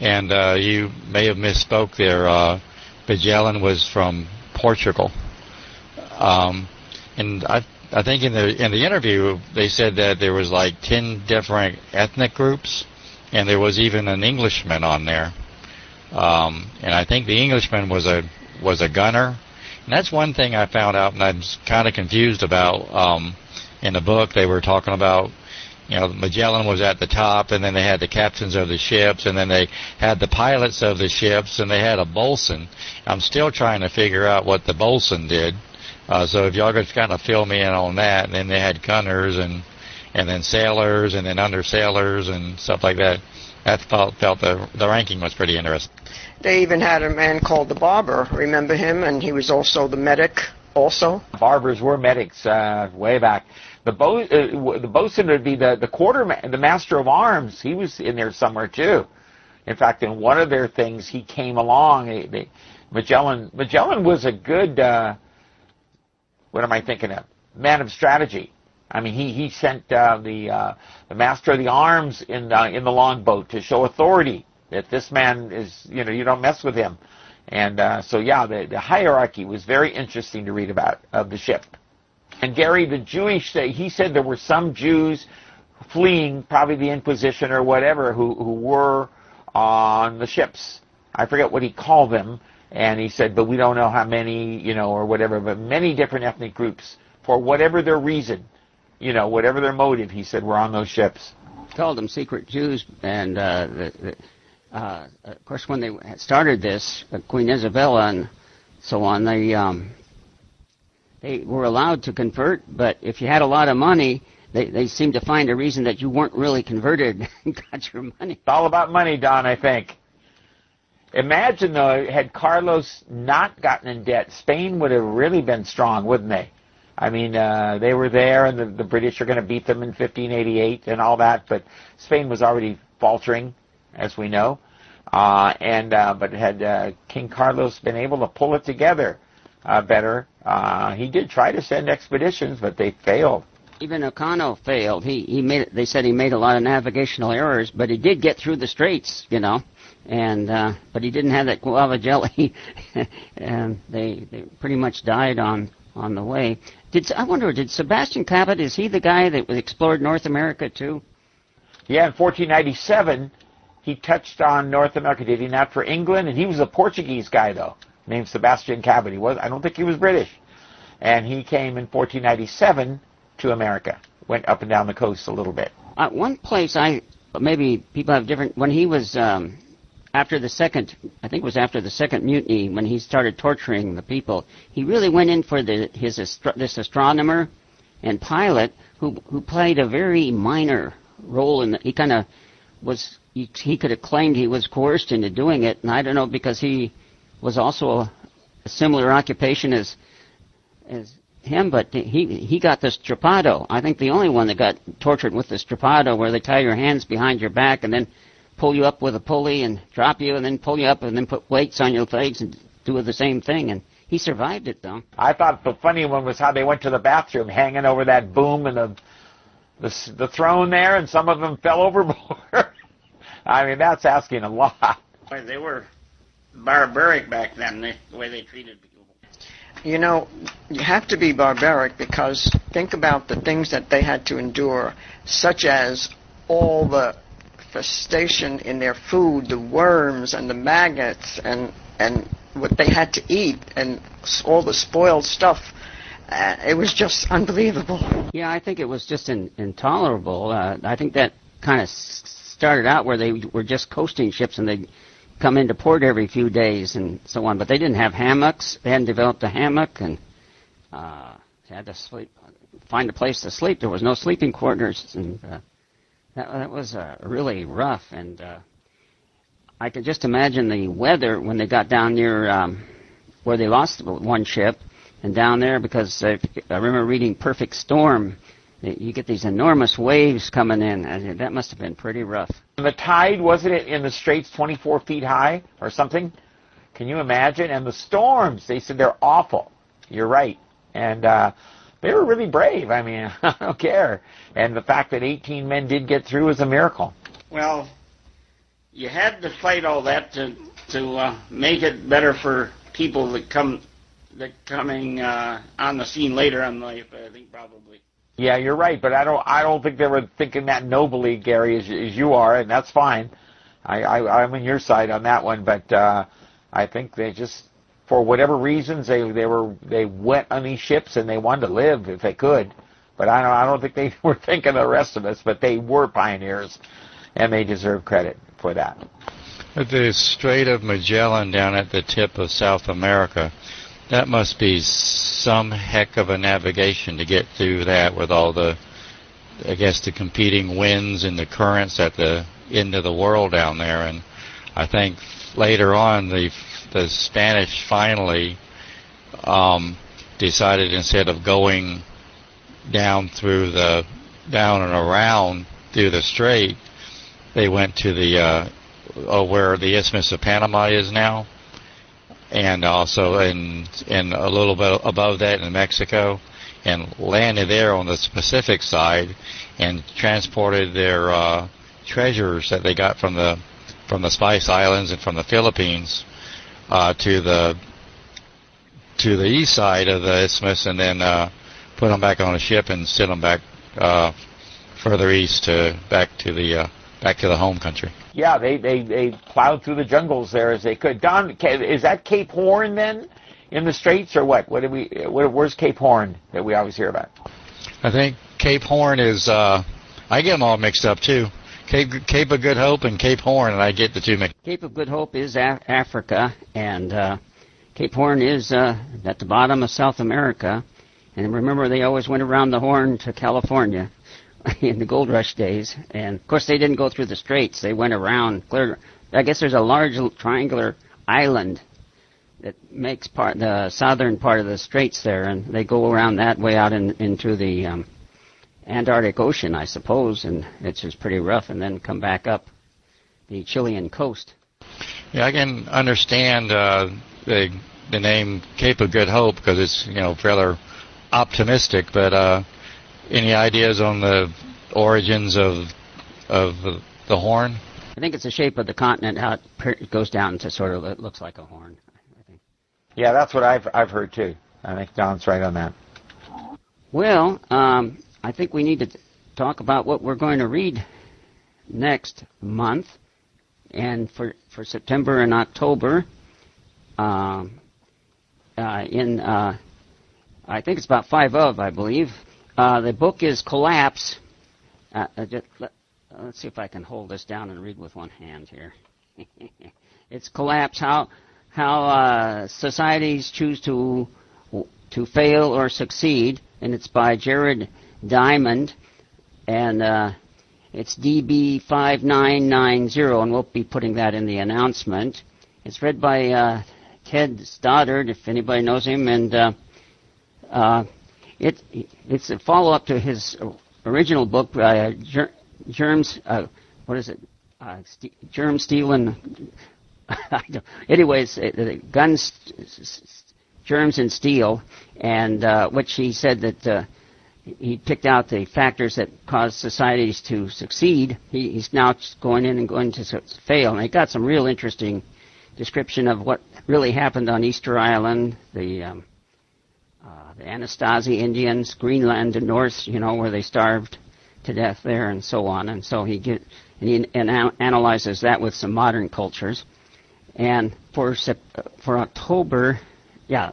and uh, you may have misspoke there. Uh, Magellan was from Portugal, um, and I I think in the in the interview they said that there was like ten different ethnic groups, and there was even an Englishman on there. Um, and I think the Englishman was a was a gunner. And that's one thing I found out, and I'm kind of confused about. Um, in the book, they were talking about, you know, Magellan was at the top, and then they had the captains of the ships, and then they had the pilots of the ships, and they had a bosun. I'm still trying to figure out what the bosun did. Uh, so if y'all could kind of fill me in on that, and then they had gunners and and then sailors and then under sailors and stuff like that. I felt, felt the the ranking was pretty interesting. They even had a man called the barber. Remember him? And he was also the medic. Also, barbers were medics uh, way back. The bo- uh, the bosun would be the the quarter ma- the master of arms. He was in there somewhere too. In fact, in one of their things, he came along. They, they, Magellan Magellan was a good. Uh, what am I thinking of? Man of strategy. I mean, he he sent uh, the uh, the master of the arms in uh, in the longboat to show authority that this man is, you know, you don't mess with him. And uh, so, yeah, the, the hierarchy was very interesting to read about of the ship. And Gary, the Jewish, he said there were some Jews fleeing, probably the Inquisition or whatever, who, who were on the ships. I forget what he called them. And he said, but we don't know how many, you know, or whatever, but many different ethnic groups, for whatever their reason, you know, whatever their motive, he said, we're on those ships. Called them secret Jews, and uh, the, the uh, of course, when they started this, uh, Queen Isabella and so on, they um, they were allowed to convert, but if you had a lot of money, they they seemed to find a reason that you weren't really converted and got your money. It's all about money, Don. I think. Imagine though, had Carlos not gotten in debt, Spain would have really been strong, wouldn't they? I mean, uh, they were there, and the, the British are going to beat them in 1588 and all that, but Spain was already faltering, as we know. Uh, and uh, but had uh, King Carlos been able to pull it together uh, better, uh, he did try to send expeditions, but they failed. Even Elcano failed. He he made. They said he made a lot of navigational errors, but he did get through the straits, you know. And uh, but he didn't have that guava jelly, and they they pretty much died on on the way. Did I wonder? Did Sebastian Cabot? Is he the guy that explored North America too? Yeah, in 1497 he touched on North America, did he not, for England? And he was a Portuguese guy, though, named Sebastian Cabot. He was, I don't think he was British. And he came in 1497 to America, went up and down the coast a little bit. Uh, one place I, maybe people have different, when he was, um, after the second, I think it was after the second mutiny, when he started torturing the people, he really went in for the, his this astronomer and pilot who who played a very minor role in. The, he kind of was he, he could have claimed he was coerced into doing it, and I don't know because he was also a, a similar occupation as as him, but he he got the strappado. I think the only one that got tortured with the strappado, where they tie your hands behind your back and then pull you up with a pulley and drop you, and then pull you up and then put weights on your legs and do the same thing. And he survived it though. I thought the funny one was how they went to the bathroom, hanging over that boom and the the, the throne there, and some of them fell overboard. I mean, that's asking a lot. They were barbaric back then, the, the way they treated people. You know, you have to be barbaric because think about the things that they had to endure, such as all the infestation in their food, the worms and the maggots, and and what they had to eat, and all the spoiled stuff. Uh, it was just unbelievable. Yeah, I think it was just in, intolerable. Uh, I think that kind of started out where they were just coasting ships and they come into port every few days and so on. But they didn't have hammocks. They hadn't developed a hammock and uh, had to sleep, find a place to sleep. There was no sleeping quarters, and uh, that, that was uh, really rough. And uh, I could just imagine the weather when they got down near um, where they lost one ship and down there because I, I remember reading Perfect Storm you get these enormous waves coming in. And that must have been pretty rough. And The tide wasn't it in the straits 24 feet high or something? Can you imagine? And the storms, they said they're awful. You're right. And uh, they were really brave. I mean, I don't care. And the fact that 18 men did get through is a miracle. Well, you had to fight all that to to uh, make it better for people that come that coming uh, on the scene later in life. I think probably. Yeah, you're right, but I don't I don't think they were thinking that nobly, Gary, as, as you are, and that's fine. I, I I'm on your side on that one, but uh, I think they just for whatever reasons they they were they went on these ships and they wanted to live if they could. But I don't I don't think they were thinking of the rest of us, but they were pioneers, and they deserve credit for that. The Strait of Magellan down at the tip of South America that must be some heck of a navigation to get through that with all the, I guess, the competing winds and the currents at the end of the world down there. And I think later on, the the Spanish finally um, decided instead of going down through the down and around through the strait, they went to the uh, uh, where the Isthmus of Panama is now and also in in a little bit above that in Mexico, and landed there on the Pacific side, and transported their uh, treasures that they got from the from the Spice Islands and from the Philippines uh, to the to the east side of the isthmus, and then uh, put them back on a ship and send them back uh, further east to back to the uh, back to the home country yeah, they, they, they plowed through the jungles there as they could. Don, is that Cape Horn then in the Straits or what? What did we? where's Cape Horn that we always hear about? I think Cape Horn is. Uh, I get them all mixed up too. Cape Cape of Good Hope and Cape Horn, and I get the two mixed. Cape of Good Hope is Af- Africa, and uh, Cape Horn is uh, at the bottom of South America. And remember, they always went around the Horn to California. in the gold rush days. And of course, they didn't go through the straits. They went around clear. I guess there's a large triangular island that makes part the southern part of the straits there, and they go around that way out in, into the um, Antarctic Ocean, I suppose, and it's just pretty rough, and then come back up the Chilean coast. Yeah, I can understand uh, the the name Cape of Good Hope because it's you know rather optimistic, but uh, any ideas on the origins of of the horn? I think it's the shape of the continent, how it goes down to sort of it looks like a horn. I think. Yeah, that's what I've I've heard too. I think Don's right on that. Well, um, I think we need to talk about what we're going to read next month, and for for September and October. Um, uh, in uh, I think it's about five of, I believe. Uh, the book is Collapse. Uh, uh, just, let, us see if I can hold this down and read with one hand here. it's Collapse: How how societies choose to to fail or succeed, and it's by Jared Diamond, and uh, it's DB five nine nine zero, and we'll be putting that in the announcement. It's read by Ted Stoddard, if anybody knows him, and uh, uh, it it's a follow up to his original book, uh, Ger- Germs. Uh, what is it? Uh, st- germ stealing. Anyways, uh, guns, germs, and steel, and uh, which he said that uh, he picked out the factors that cause societies to succeed. He, he's now going in and going to fail, and he got some real interesting description of what really happened on Easter Island, the um, uh, the Anasazi Indians, Greenland and North, you know, where they starved to death there, and so on. And so he get and he and analyzes that with some modern cultures. And for for October, yeah,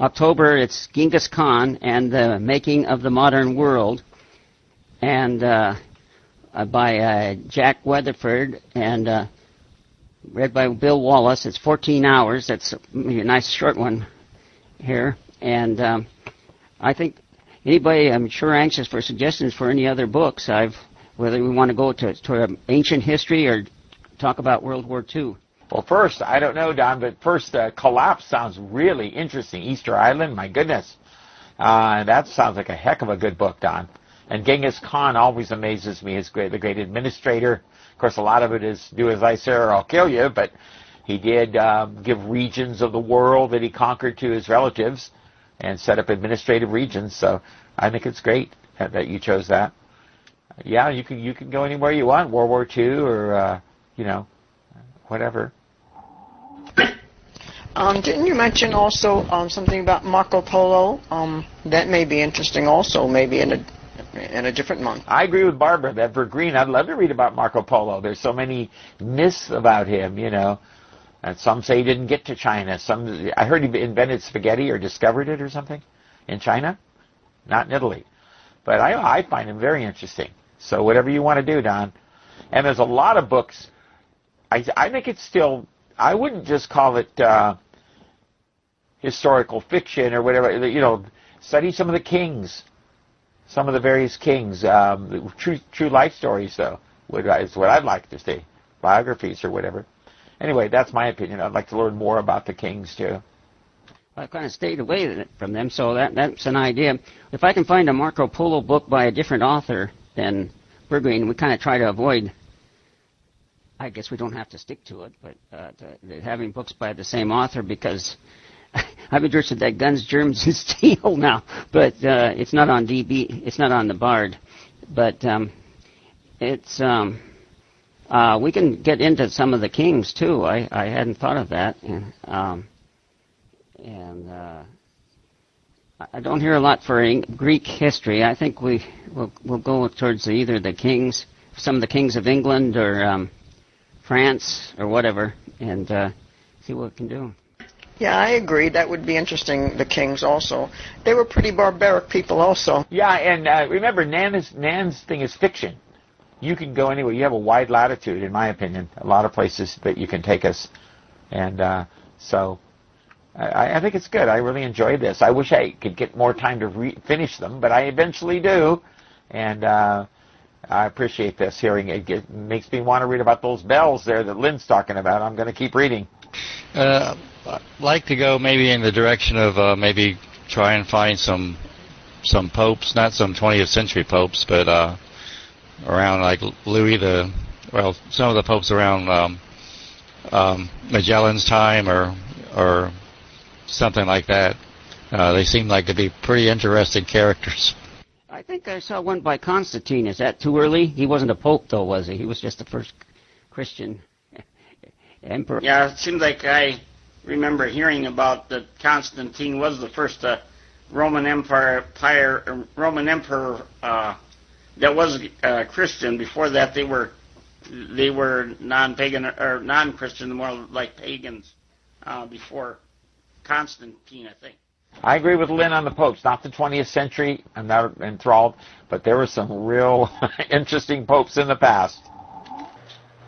October, it's Genghis Khan and the Making of the Modern World, and uh, uh, by uh, Jack Weatherford and uh, read by Bill Wallace. It's 14 hours. That's a nice short one here, and um, I think anybody, I'm sure, anxious for suggestions for any other books. I've whether we want to go to, to ancient history or talk about World War II. Well, first, I don't know, Don, but first, uh, Collapse sounds really interesting. Easter Island, my goodness. Uh, that sounds like a heck of a good book, Don. And Genghis Khan always amazes me as great, the great administrator. Of course, a lot of it is do as I say or I'll kill you, but he did um, give regions of the world that he conquered to his relatives and set up administrative regions. So I think it's great that you chose that. Yeah, you can you can go anywhere you want, World War II or uh, you know whatever. Um, didn't you mention also um, something about Marco Polo? Um, that may be interesting also, maybe in a in a different month. I agree with Barbara that Bergreen, I'd love to read about Marco Polo. There's so many myths about him, you know. And some say he didn't get to China. Some I heard he invented spaghetti or discovered it or something in China, not in Italy. But I I find him very interesting. So whatever you want to do, Don. And there's a lot of books. I I think it's still I wouldn't just call it uh, historical fiction or whatever. You know, study some of the kings, some of the various kings. Um, true true life stories, though, is what I'd like to see. Biographies or whatever. Anyway, that's my opinion. I'd like to learn more about the kings too. I kind of stayed away from them, so that that's an idea. If I can find a Marco Polo book by a different author than Bergreen, we kind of try to avoid I guess we don't have to stick to it, but uh, to, having books by the same author because I'm interested that Guns, Germs, and Steel now, but uh, it's not on DB. It's not on the Bard, but um, it's um, uh, we can get into some of the kings too. I, I hadn't thought of that, and um, and uh, I don't hear a lot for Greek history. I think we will we'll go towards either the kings, some of the kings of England, or um, France or whatever, and uh, see what we can do. Yeah, I agree. That would be interesting. The Kings also. They were pretty barbaric people also. Yeah, and uh, remember, Nan's, Nan's thing is fiction. You can go anywhere. You have a wide latitude, in my opinion. A lot of places that you can take us, and uh, so I, I think it's good. I really enjoyed this. I wish I could get more time to re- finish them, but I eventually do, and. Uh, I appreciate this hearing. It, makes me want to read about those bells there that Lynn's talking about. I'm going to keep reading. Uh, I'd like to go maybe in the direction of uh, maybe try and find some some popes, not some 20th century popes, but uh, around like Louis the, well, some of the popes around um, um, Magellan's time or or something like that. Uh, they seem like to be pretty interesting characters. I think I saw one by Constantine. Is that too early? He wasn't a pope, though, was he? He was just the first Christian emperor. Yeah, it seems like I remember hearing about that Constantine was the first uh, Roman Empire, uh, Roman emperor uh, that was uh, Christian. Before that, they were they were non-pagan or non-Christian, more like pagans. Uh, before Constantine, I think. I agree with Lynn on the popes. Not the 20th century. I'm not enthralled, but there were some real interesting popes in the past.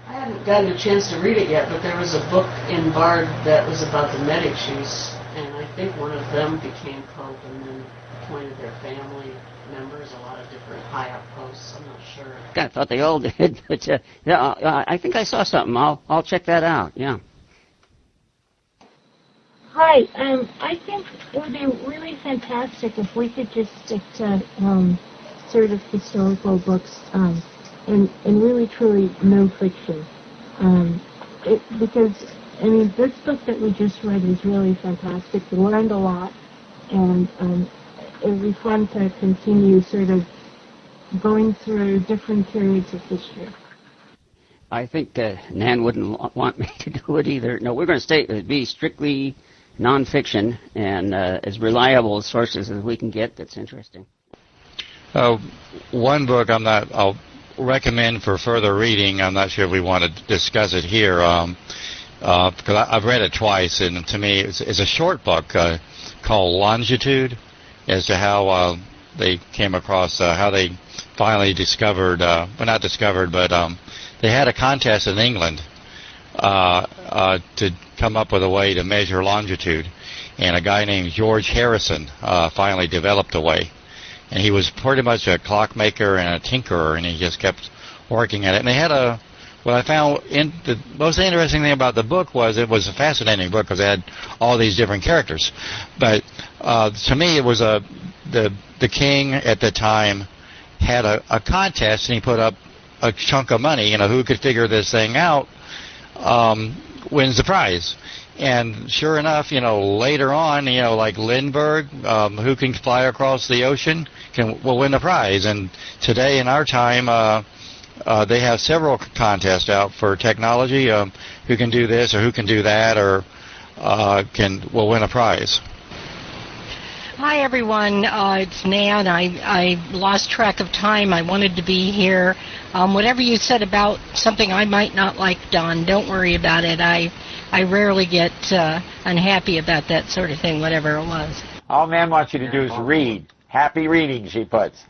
I haven't gotten a chance to read it yet, but there was a book in Bard that was about the Medicis, and I think one of them became pope and then appointed their family members, a lot of different high up posts. I'm not sure. I thought they all did, but uh, yeah, uh, I think I saw something. I'll I'll check that out. Yeah. Hi. Um, I think it would be really fantastic if we could just stick to um, sort of historical books um, and, and really truly no fiction. Um, it, because, I mean, this book that we just read was really fantastic. We learned a lot, and um, it would be fun to continue sort of going through different periods of history. I think uh, Nan wouldn't want me to do it either. No, we're going to stay uh, be strictly nonfiction and uh, as reliable sources as we can get. That's interesting. Uh, one book I'm not. I'll recommend for further reading. I'm not sure if we want to discuss it here um, uh, because I, have read it twice, and to me, it's, it's a short book uh, called Longitude, as to how uh, they came across uh, how they finally discovered. Well, not discovered, but um, they had a contest in England uh, to come up with a way to measure longitude, and a guy named George Harrison uh, finally developed a way. And he was pretty much a clockmaker and a tinkerer, and he just kept working at it. And they had a what I found in the most interesting thing about the book was it was a fascinating book because it had all these different characters. But uh, to me, it was a the the king at the time had a, a contest, and he put up a chunk of money. You know, who could figure this thing out um, wins the prize. And sure enough, you know, later on, you know, like Lindbergh, um, who can fly across the ocean, can will win the prize. And today, in our time, uh, uh, they have several contests out for technology. Um, who can do this or who can do that, or uh, can will win a prize. Hi everyone, uh, it's Nan. I, I lost track of time. I wanted to be here. Um, whatever you said about something I might not like done, don't worry about it. I I rarely get uh, unhappy about that sort of thing, whatever it was. All Nan wants you to do is read. Happy reading, she puts.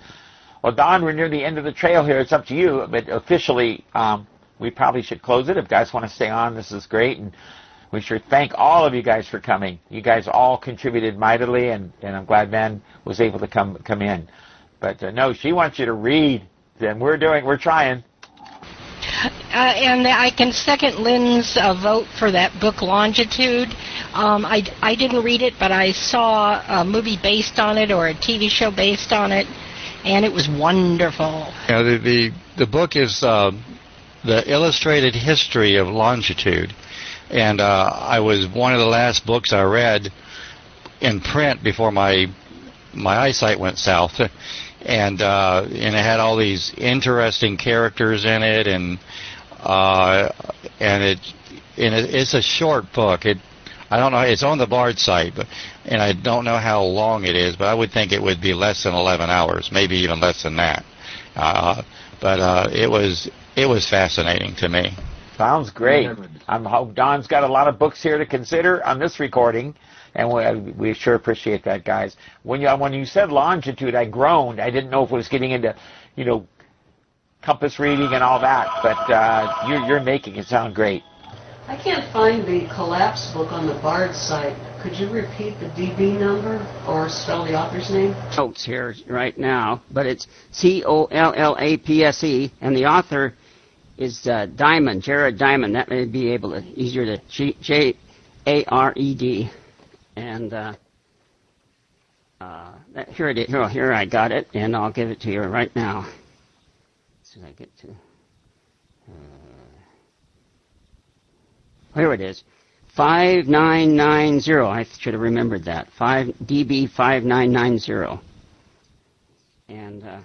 Well, Don, we're near the end of the trail here. It's up to you, but officially, um, we probably should close it. If guys want to stay on, this is great. And we should thank all of you guys for coming. You guys all contributed mightily, and, and I'm glad Ben was able to come come in. But uh, no, she wants you to read. Then we're doing, we're trying. Uh, and I can second Lynn's uh, vote for that book, Longitude. Um, I, I didn't read it, but I saw a movie based on it or a TV show based on it, and it was wonderful. Yeah, the the, the book is uh, the illustrated history of longitude, and uh, I was one of the last books I read in print before my my eyesight went south, and uh, and it had all these interesting characters in it, and uh, and it and it, it's a short book. It I don't know. It's on the Bard site, but and I don't know how long it is, but I would think it would be less than 11 hours, maybe even less than that. Uh, but uh, it was it was fascinating to me. Sounds great. I'm hope Don's got a lot of books here to consider on this recording, and we, we sure appreciate that, guys. When you when you said longitude, I groaned. I didn't know if it was getting into, you know, compass reading and all that, but uh, you're you're making it sound great. I can't find the collapse book on the Bard site. Could you repeat the DB number or spell the author's name? Notes here right now, but it's C O L L A P S E, and the author is uh, Diamond, Jared Diamond. That may be able to easier to J A R E D, and uh, uh, that, here it is. Here, here I got it, and I'll give it to you right now. As soon as I get to. Uh, here it is. 5990. I should have remembered that. 5 DB 5990. And uh,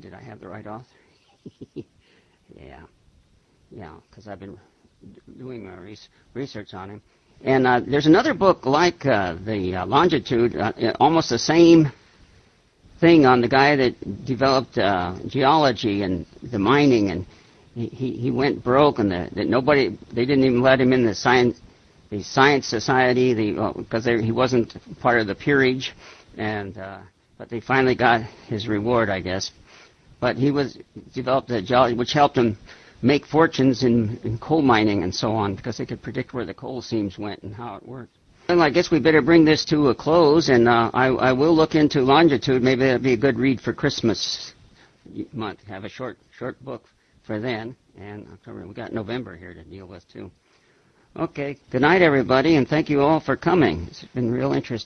Did I have the right author? yeah, yeah, because I've been doing my res- research on him. And uh, there's another book like uh, the uh, Longitude, uh, almost the same thing on the guy that developed uh, geology and the mining, and he, he went broke, and the, that nobody they didn't even let him in the science the science society the because uh, he wasn't part of the peerage, and uh, but they finally got his reward, I guess. But he was developed a geology which helped him make fortunes in, in coal mining and so on because they could predict where the coal seams went and how it worked. Well, I guess we better bring this to a close, and uh, I, I will look into longitude. Maybe that'd be a good read for Christmas month. Have a short short book for then, and October. We got November here to deal with too. Okay. Good night, everybody, and thank you all for coming. It's been real interesting.